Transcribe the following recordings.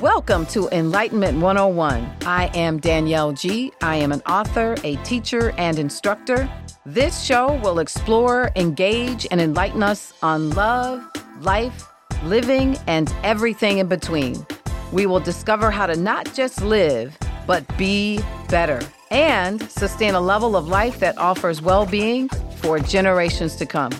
Welcome to Enlightenment 101. I am Danielle G. I am an author, a teacher, and instructor. This show will explore, engage, and enlighten us on love, life, living, and everything in between. We will discover how to not just live, but be better and sustain a level of life that offers well being for generations to come.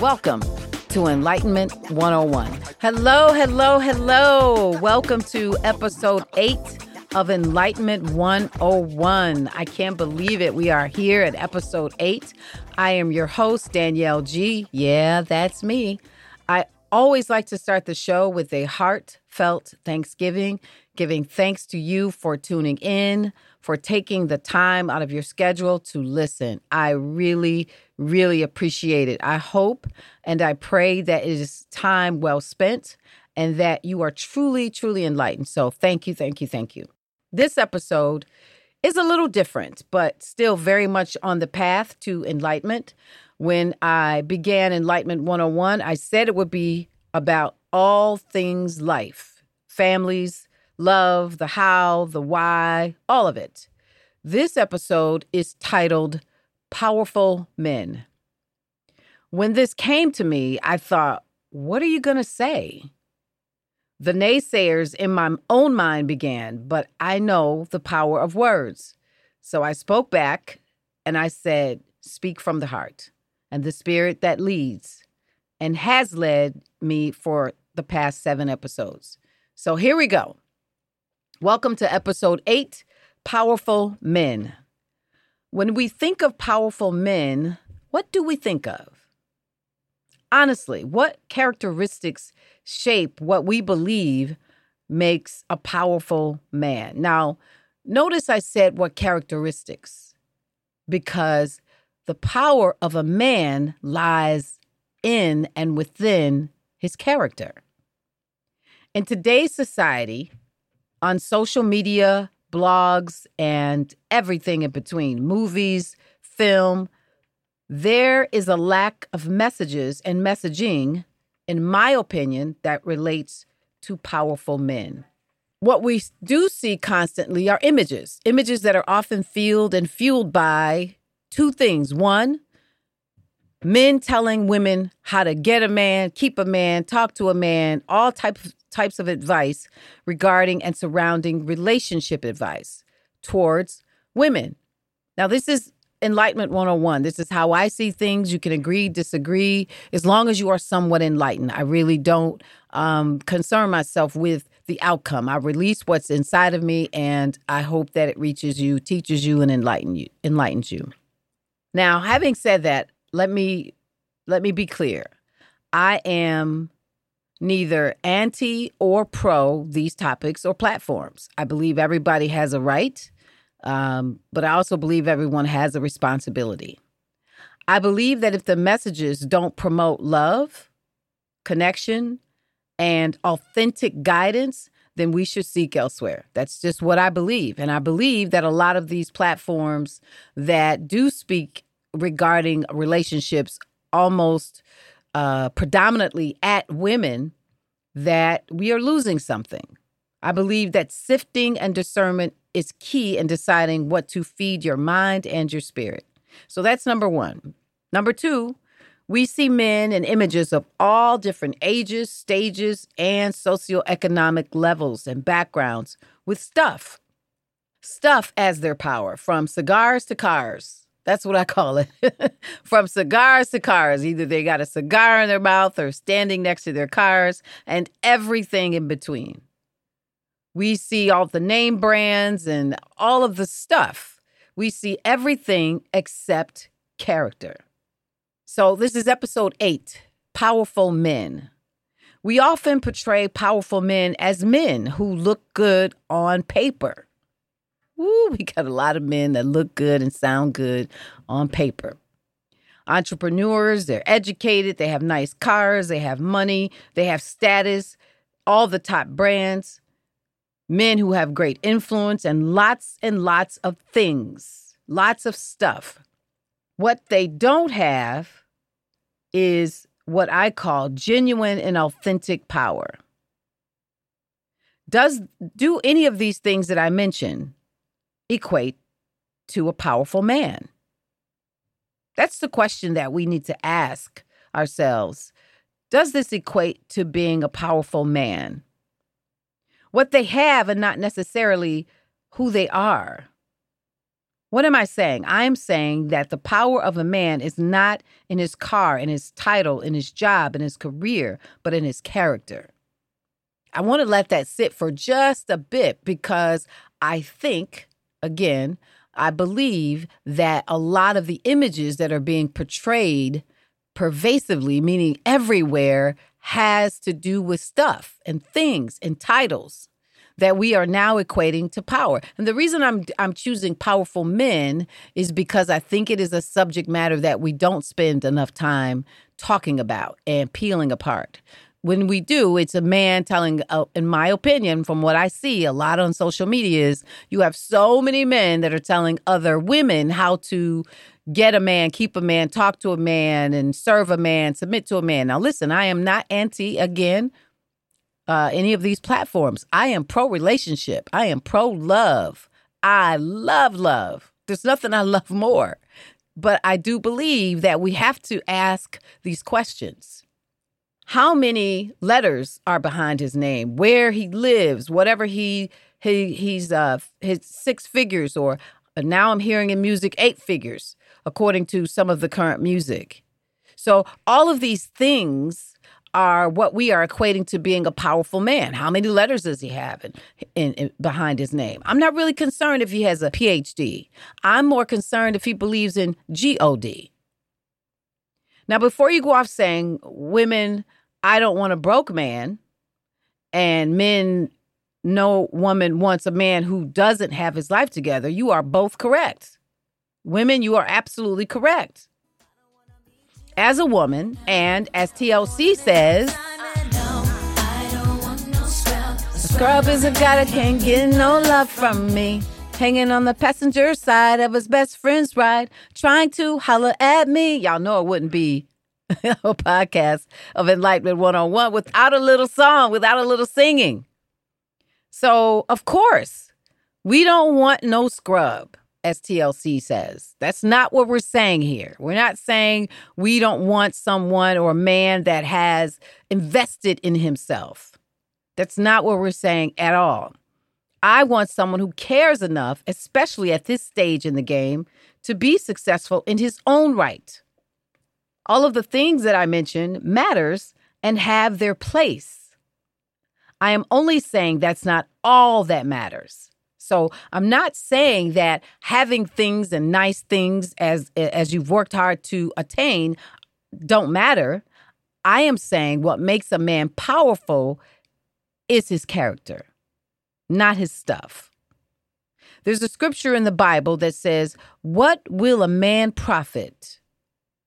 Welcome to Enlightenment 101. Hello, hello, hello. Welcome to episode eight of Enlightenment 101. I can't believe it. We are here at episode eight. I am your host, Danielle G. Yeah, that's me. I always like to start the show with a heartfelt thanksgiving, giving thanks to you for tuning in, for taking the time out of your schedule to listen. I really, really appreciate it. I hope and I pray that it is time well spent and that you are truly, truly enlightened. So thank you, thank you, thank you. This episode is a little different, but still very much on the path to enlightenment. When I began Enlightenment 101, I said it would be about all things life, families, love, the how, the why, all of it. This episode is titled Powerful Men. When this came to me, I thought, what are you going to say? The naysayers in my own mind began, but I know the power of words. So I spoke back and I said, Speak from the heart and the spirit that leads and has led me for the past seven episodes. So here we go. Welcome to episode eight Powerful Men. When we think of powerful men, what do we think of? Honestly, what characteristics shape what we believe makes a powerful man? Now, notice I said what characteristics, because the power of a man lies in and within his character. In today's society, on social media, blogs, and everything in between movies, film there is a lack of messages and messaging, in my opinion, that relates to powerful men. What we do see constantly are images, images that are often fueled and fueled by two things. One, men telling women how to get a man, keep a man, talk to a man, all types types of advice regarding and surrounding relationship advice towards women. Now this is Enlightenment 101. This is how I see things. You can agree, disagree, as long as you are somewhat enlightened. I really don't um, concern myself with the outcome. I release what's inside of me, and I hope that it reaches you, teaches you, and enlighten you, enlightens you. Now, having said that, let me let me be clear. I am neither anti or pro these topics or platforms. I believe everybody has a right, um, but I also believe everyone has a responsibility. I believe that if the messages don't promote love, connection, and authentic guidance, then we should seek elsewhere. That's just what I believe. And I believe that a lot of these platforms that do speak regarding relationships almost uh, predominantly at women, that we are losing something. I believe that sifting and discernment is key in deciding what to feed your mind and your spirit. So that's number one. Number two, we see men in images of all different ages, stages, and socioeconomic levels and backgrounds with stuff. Stuff as their power, from cigars to cars. That's what I call it. from cigars to cars. Either they got a cigar in their mouth or standing next to their cars and everything in between. We see all the name brands and all of the stuff. We see everything except character. So, this is episode eight Powerful Men. We often portray powerful men as men who look good on paper. Woo, we got a lot of men that look good and sound good on paper. Entrepreneurs, they're educated, they have nice cars, they have money, they have status, all the top brands men who have great influence and lots and lots of things, lots of stuff. What they don't have is what I call genuine and authentic power. Does do any of these things that I mentioned equate to a powerful man? That's the question that we need to ask ourselves. Does this equate to being a powerful man? What they have and not necessarily who they are. What am I saying? I'm saying that the power of a man is not in his car, in his title, in his job, in his career, but in his character. I want to let that sit for just a bit because I think, again, I believe that a lot of the images that are being portrayed pervasively, meaning everywhere, has to do with stuff and things and titles that we are now equating to power. And the reason I'm I'm choosing powerful men is because I think it is a subject matter that we don't spend enough time talking about and peeling apart when we do, it's a man telling, uh, in my opinion, from what I see a lot on social media, is you have so many men that are telling other women how to get a man, keep a man, talk to a man, and serve a man, submit to a man. Now, listen, I am not anti, again, uh, any of these platforms. I am pro relationship, I am pro love. I love love. There's nothing I love more. But I do believe that we have to ask these questions how many letters are behind his name, where he lives, whatever he he he's uh his six figures or uh, now I'm hearing in music eight figures according to some of the current music. So all of these things are what we are equating to being a powerful man. How many letters does he have in, in, in, behind his name? I'm not really concerned if he has a PhD. I'm more concerned if he believes in God. Now, before you go off saying women I don't want a broke man, and men, no woman wants a man who doesn't have his life together, you are both correct. Women, you are absolutely correct. As a woman, and as TLC says, Scrub is a guy that can't get no love from me. Hanging on the passenger side of his best friend's ride, trying to holler at me. Y'all know it wouldn't be a podcast of Enlightenment One on One without a little song, without a little singing. So, of course, we don't want no scrub, as TLC says. That's not what we're saying here. We're not saying we don't want someone or a man that has invested in himself. That's not what we're saying at all. I want someone who cares enough, especially at this stage in the game, to be successful in his own right all of the things that I mentioned matters and have their place. I am only saying that's not all that matters. So I'm not saying that having things and nice things as as you've worked hard to attain don't matter. I am saying what makes a man powerful is his character, not his stuff. There's a scripture in the Bible that says, "What will a man profit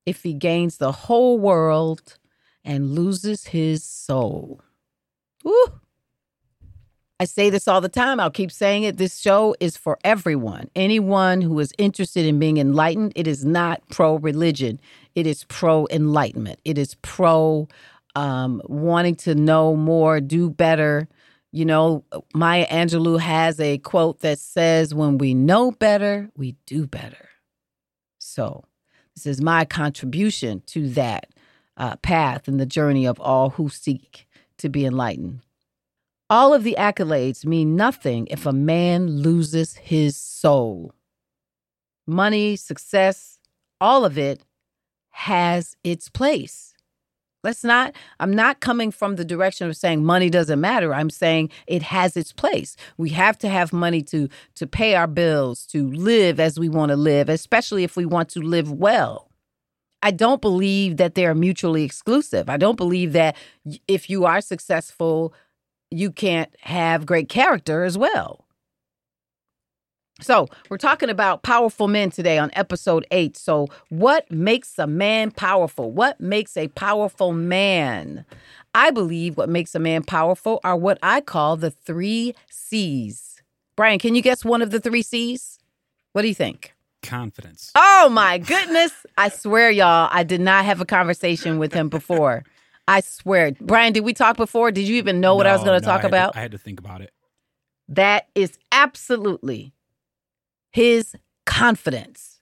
if he gains the whole world and loses his soul. I say this all the time. I'll keep saying it. This show is for everyone. Anyone who is interested in being enlightened, it is not pro religion. It is pro enlightenment. It is pro um, wanting to know more, do better. You know, Maya Angelou has a quote that says, When we know better, we do better. So this is my contribution to that uh, path and the journey of all who seek to be enlightened. All of the accolades mean nothing if a man loses his soul. Money, success, all of it has its place. Let's not, I'm not coming from the direction of saying money doesn't matter. I'm saying it has its place. We have to have money to to pay our bills, to live as we want to live, especially if we want to live well. I don't believe that they're mutually exclusive. I don't believe that if you are successful, you can't have great character as well. So, we're talking about powerful men today on episode eight. So, what makes a man powerful? What makes a powerful man? I believe what makes a man powerful are what I call the three C's. Brian, can you guess one of the three C's? What do you think? Confidence. Oh my goodness. I swear, y'all, I did not have a conversation with him before. I swear. Brian, did we talk before? Did you even know what I was going to no, talk I about? I had to think about it. that is absolutely his confidence.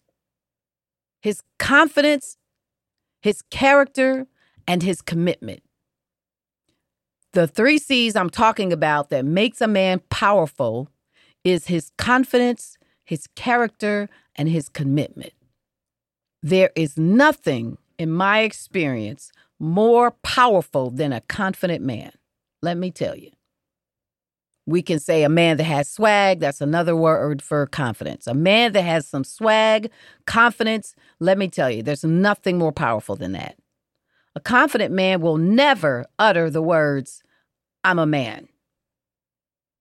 His confidence, his character, and his commitment. The three C's I'm talking about that makes a man powerful is his confidence, his character, and his commitment. There is nothing, in my experience, more powerful than a confident man. Let me tell you. We can say a man that has swag, that's another word for confidence. A man that has some swag, confidence, let me tell you, there's nothing more powerful than that. A confident man will never utter the words, I'm a man.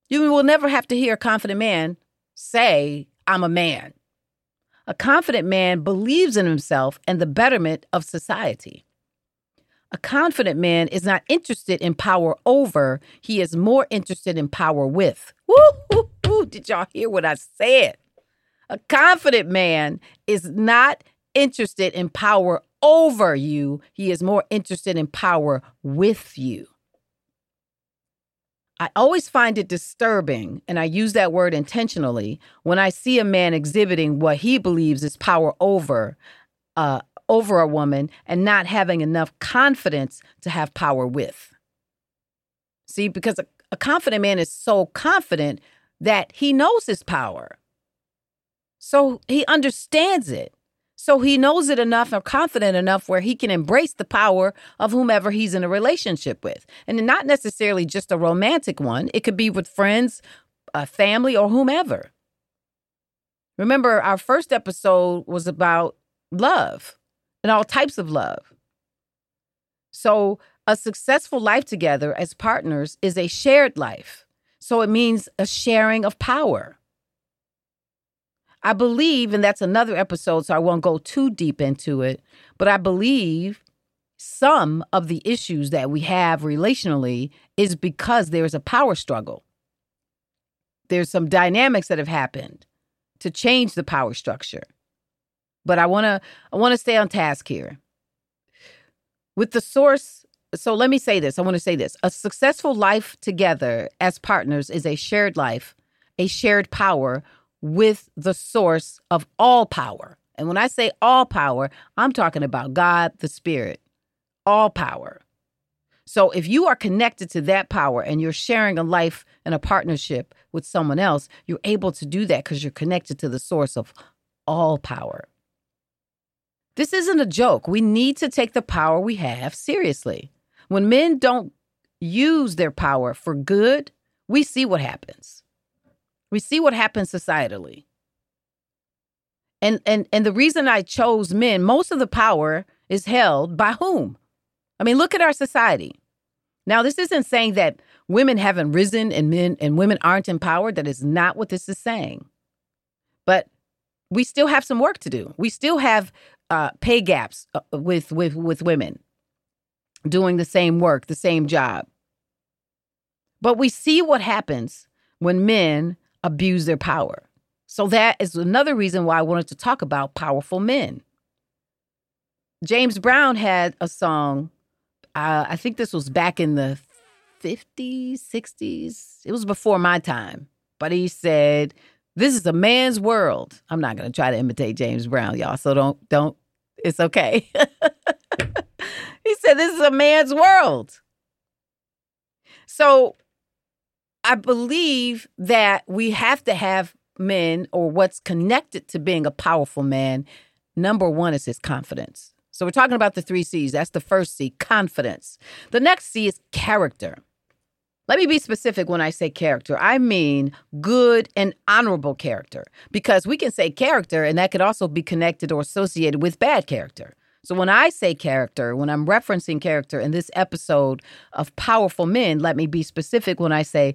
You will never have to hear a confident man say, I'm a man. A confident man believes in himself and the betterment of society. A confident man is not interested in power over, he is more interested in power with. Woo, woo, woo. Did y'all hear what I said? A confident man is not interested in power over you, he is more interested in power with you. I always find it disturbing, and I use that word intentionally, when I see a man exhibiting what he believes is power over uh, over a woman and not having enough confidence to have power with. See, because a, a confident man is so confident that he knows his power. So he understands it. So he knows it enough or confident enough where he can embrace the power of whomever he's in a relationship with. And not necessarily just a romantic one, it could be with friends, a family, or whomever. Remember, our first episode was about love and all types of love. So, a successful life together as partners is a shared life. So, it means a sharing of power. I believe, and that's another episode, so I won't go too deep into it, but I believe some of the issues that we have relationally is because there's a power struggle. There's some dynamics that have happened to change the power structure. But I want to I want to stay on task here. With the source so let me say this. I want to say this. A successful life together as partners is a shared life, a shared power with the source of all power. And when I say all power, I'm talking about God, the Spirit, all power. So if you are connected to that power and you're sharing a life and a partnership with someone else, you're able to do that because you're connected to the source of all power. This isn't a joke. We need to take the power we have seriously. When men don't use their power for good, we see what happens. We see what happens societally. And and and the reason I chose men, most of the power is held by whom? I mean, look at our society. Now, this isn't saying that women haven't risen and men and women aren't empowered. That is not what this is saying. But we still have some work to do. We still have uh, pay gaps uh, with with with women doing the same work, the same job. But we see what happens when men abuse their power. So that is another reason why I wanted to talk about powerful men. James Brown had a song, uh, I think this was back in the 50s, 60s. It was before my time. But he said, This is a man's world. I'm not gonna try to imitate James Brown, y'all. So don't, don't, it's okay. he said, This is a man's world. So I believe that we have to have men or what's connected to being a powerful man. Number one is his confidence. So we're talking about the three C's. That's the first C, confidence. The next C is character. Let me be specific when I say character. I mean good and honorable character because we can say character and that could also be connected or associated with bad character. So when I say character, when I'm referencing character in this episode of Powerful Men, let me be specific when I say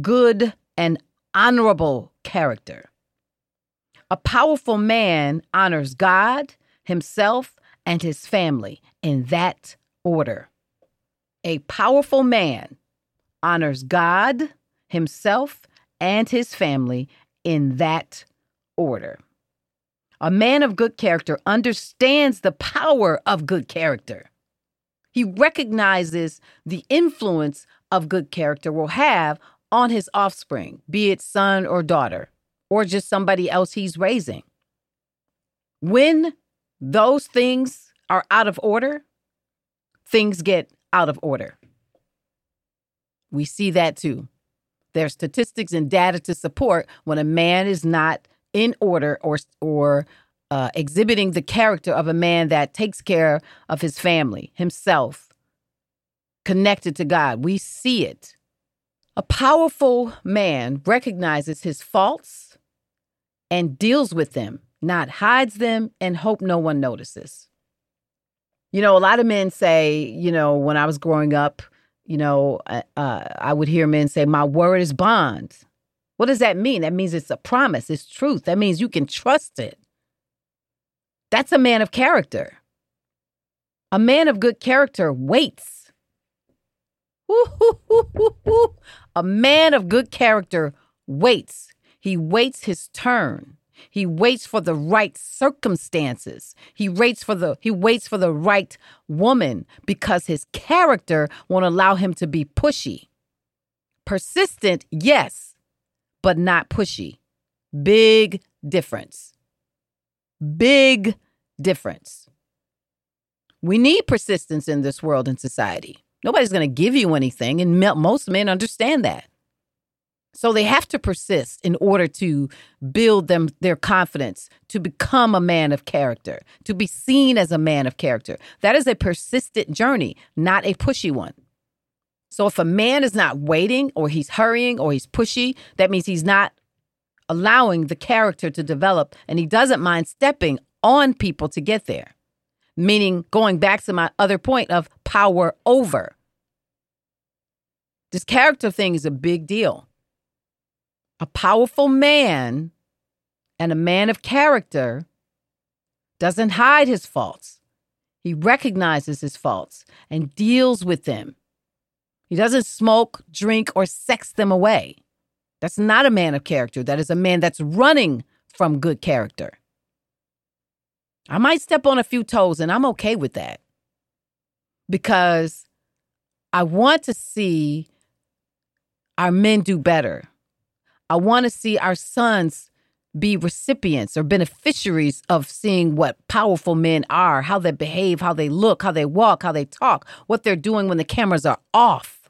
good and honorable character. A powerful man honors God, himself, and his family in that order. A powerful man honors God, himself, and his family in that order. A man of good character understands the power of good character. He recognizes the influence of good character will have on his offspring, be it son or daughter, or just somebody else he's raising. When those things are out of order, things get out of order. We see that too. There's statistics and data to support when a man is not in order or or uh, exhibiting the character of a man that takes care of his family, himself, connected to God. We see it. A powerful man recognizes his faults and deals with them, not hides them and hope no one notices. You know, a lot of men say, you know, when I was growing up, you know, uh, uh, I would hear men say, My word is bond. What does that mean? That means it's a promise, it's truth. That means you can trust it. That's a man of character. A man of good character waits. A man of good character waits. He waits his turn. He waits for the right circumstances. He waits for the he waits for the right woman because his character won't allow him to be pushy. Persistent, yes, but not pushy. Big difference. Big difference. We need persistence in this world and society. Nobody's going to give you anything, and most men understand that. So they have to persist in order to build them their confidence, to become a man of character, to be seen as a man of character. That is a persistent journey, not a pushy one. So if a man is not waiting or he's hurrying or he's pushy, that means he's not allowing the character to develop and he doesn't mind stepping on people to get there. Meaning going back to my other point of power over. This character thing is a big deal a powerful man and a man of character doesn't hide his faults. He recognizes his faults and deals with them. He doesn't smoke, drink, or sex them away. That's not a man of character. That is a man that's running from good character. I might step on a few toes, and I'm okay with that because I want to see our men do better. I want to see our sons be recipients or beneficiaries of seeing what powerful men are, how they behave, how they look, how they walk, how they talk, what they're doing when the cameras are off.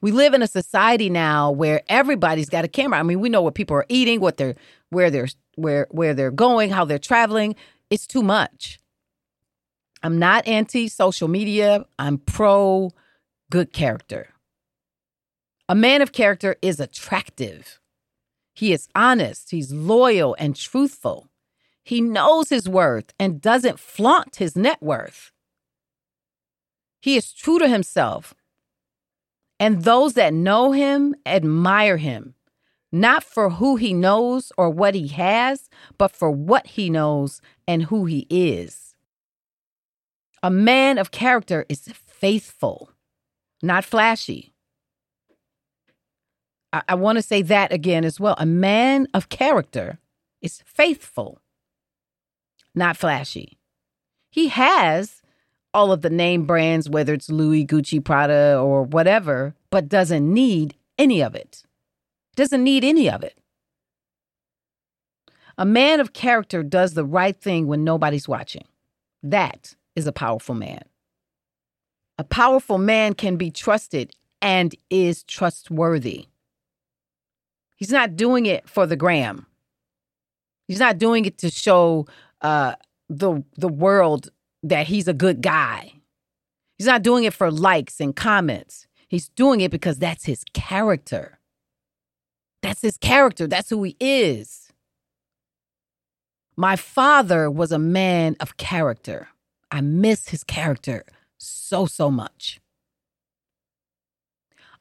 We live in a society now where everybody's got a camera. I mean, we know what people are eating, what they're where they're where where they're going, how they're traveling. It's too much. I'm not anti social media. I'm pro good character. A man of character is attractive. He is honest, he's loyal and truthful. He knows his worth and doesn't flaunt his net worth. He is true to himself. And those that know him admire him, not for who he knows or what he has, but for what he knows and who he is. A man of character is faithful, not flashy. I, I want to say that again as well. A man of character is faithful, not flashy. He has all of the name brands, whether it's Louis, Gucci, Prada, or whatever, but doesn't need any of it. Doesn't need any of it. A man of character does the right thing when nobody's watching. That is a powerful man. A powerful man can be trusted and is trustworthy. He's not doing it for the gram. He's not doing it to show uh, the the world that he's a good guy. He's not doing it for likes and comments. He's doing it because that's his character. That's his character. That's who he is. My father was a man of character. I miss his character so, so much.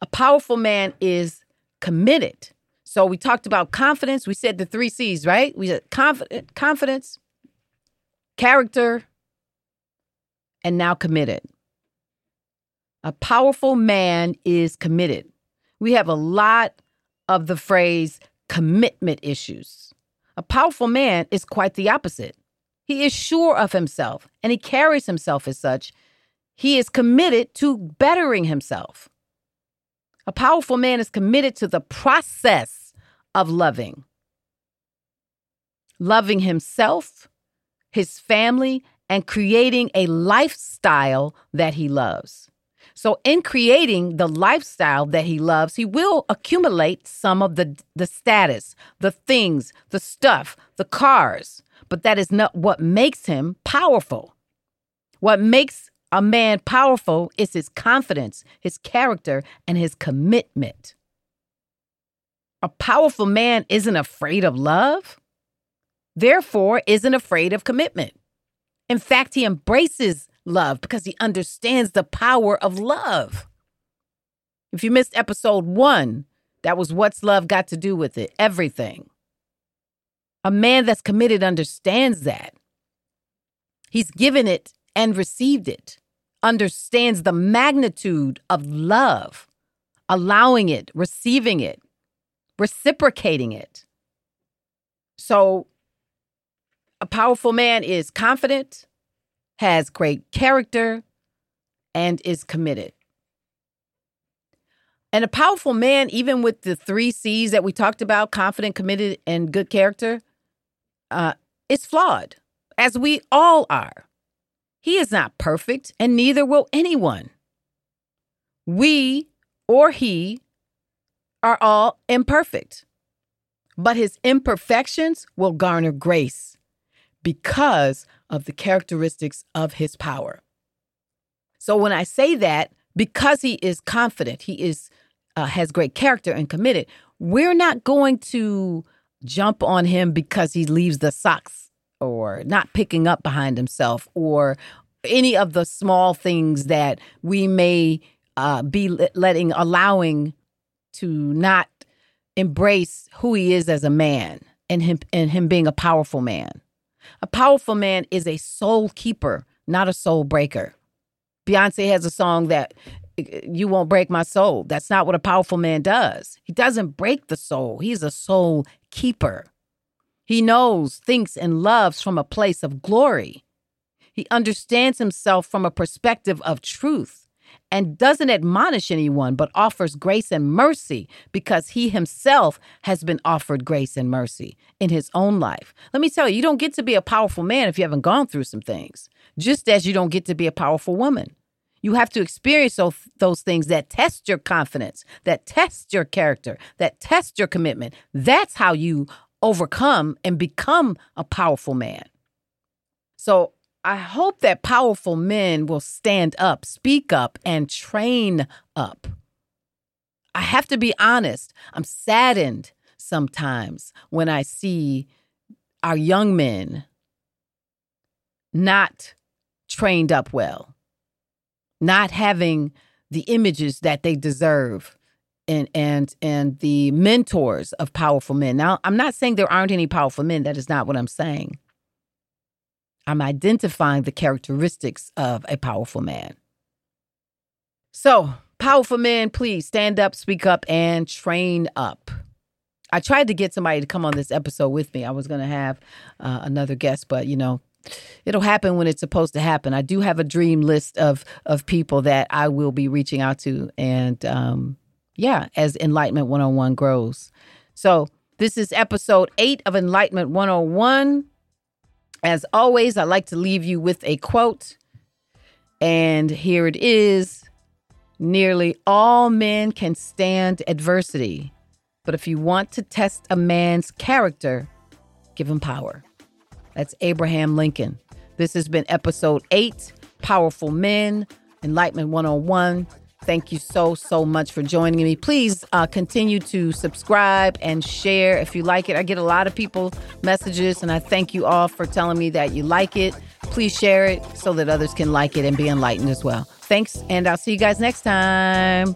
A powerful man is committed so we talked about confidence. We said the three C's, right? We said confident, confidence, character, and now committed. A powerful man is committed. We have a lot of the phrase commitment issues. A powerful man is quite the opposite. He is sure of himself and he carries himself as such. He is committed to bettering himself. A powerful man is committed to the process of loving, loving himself, his family, and creating a lifestyle that he loves. So, in creating the lifestyle that he loves, he will accumulate some of the, the status, the things, the stuff, the cars, but that is not what makes him powerful. What makes a man powerful is his confidence, his character, and his commitment. A powerful man isn't afraid of love, therefore, isn't afraid of commitment. In fact, he embraces love because he understands the power of love. If you missed episode one, that was What's Love Got to Do with It? Everything. A man that's committed understands that. He's given it and received it understands the magnitude of love, allowing it, receiving it, reciprocating it. So, a powerful man is confident, has great character, and is committed. And a powerful man, even with the three C's that we talked about confident, committed, and good character uh, is flawed, as we all are. He is not perfect, and neither will anyone. We or he are all imperfect, but his imperfections will garner grace because of the characteristics of his power. So when I say that, because he is confident, he is uh, has great character and committed, we're not going to jump on him because he leaves the socks or not picking up behind himself or any of the small things that we may uh, be letting, allowing to not embrace who he is as a man and him and him being a powerful man. A powerful man is a soul keeper, not a soul breaker. Beyonce has a song that you won't break my soul. That's not what a powerful man does. He doesn't break the soul. He's a soul keeper. He knows, thinks, and loves from a place of glory. He understands himself from a perspective of truth and doesn't admonish anyone, but offers grace and mercy because he himself has been offered grace and mercy in his own life. Let me tell you, you don't get to be a powerful man if you haven't gone through some things, just as you don't get to be a powerful woman. You have to experience those, things that test your confidence, that test your character, that test your commitment. That's how you overcome and become a powerful man. So I hope that powerful men will stand up, speak up, and train up. I have to be honest, I'm saddened sometimes when I see our young men not trained up well, not having the images that they deserve and and and the mentors of powerful men. Now, I'm not saying there aren't any powerful men. That is not what I'm saying. I'm identifying the characteristics of a powerful man. So, powerful men, please stand up, speak up, and train up. I tried to get somebody to come on this episode with me. I was going to have uh, another guest, but you know, it'll happen when it's supposed to happen. I do have a dream list of of people that I will be reaching out to, and um, yeah, as Enlightenment 101 grows. So, this is episode eight of Enlightenment 101. As always, I like to leave you with a quote. And here it is Nearly all men can stand adversity, but if you want to test a man's character, give him power. That's Abraham Lincoln. This has been episode eight Powerful Men, Enlightenment 101. Thank you so, so much for joining me. Please uh, continue to subscribe and share if you like it. I get a lot of people messages, and I thank you all for telling me that you like it. Please share it so that others can like it and be enlightened as well. Thanks, and I'll see you guys next time.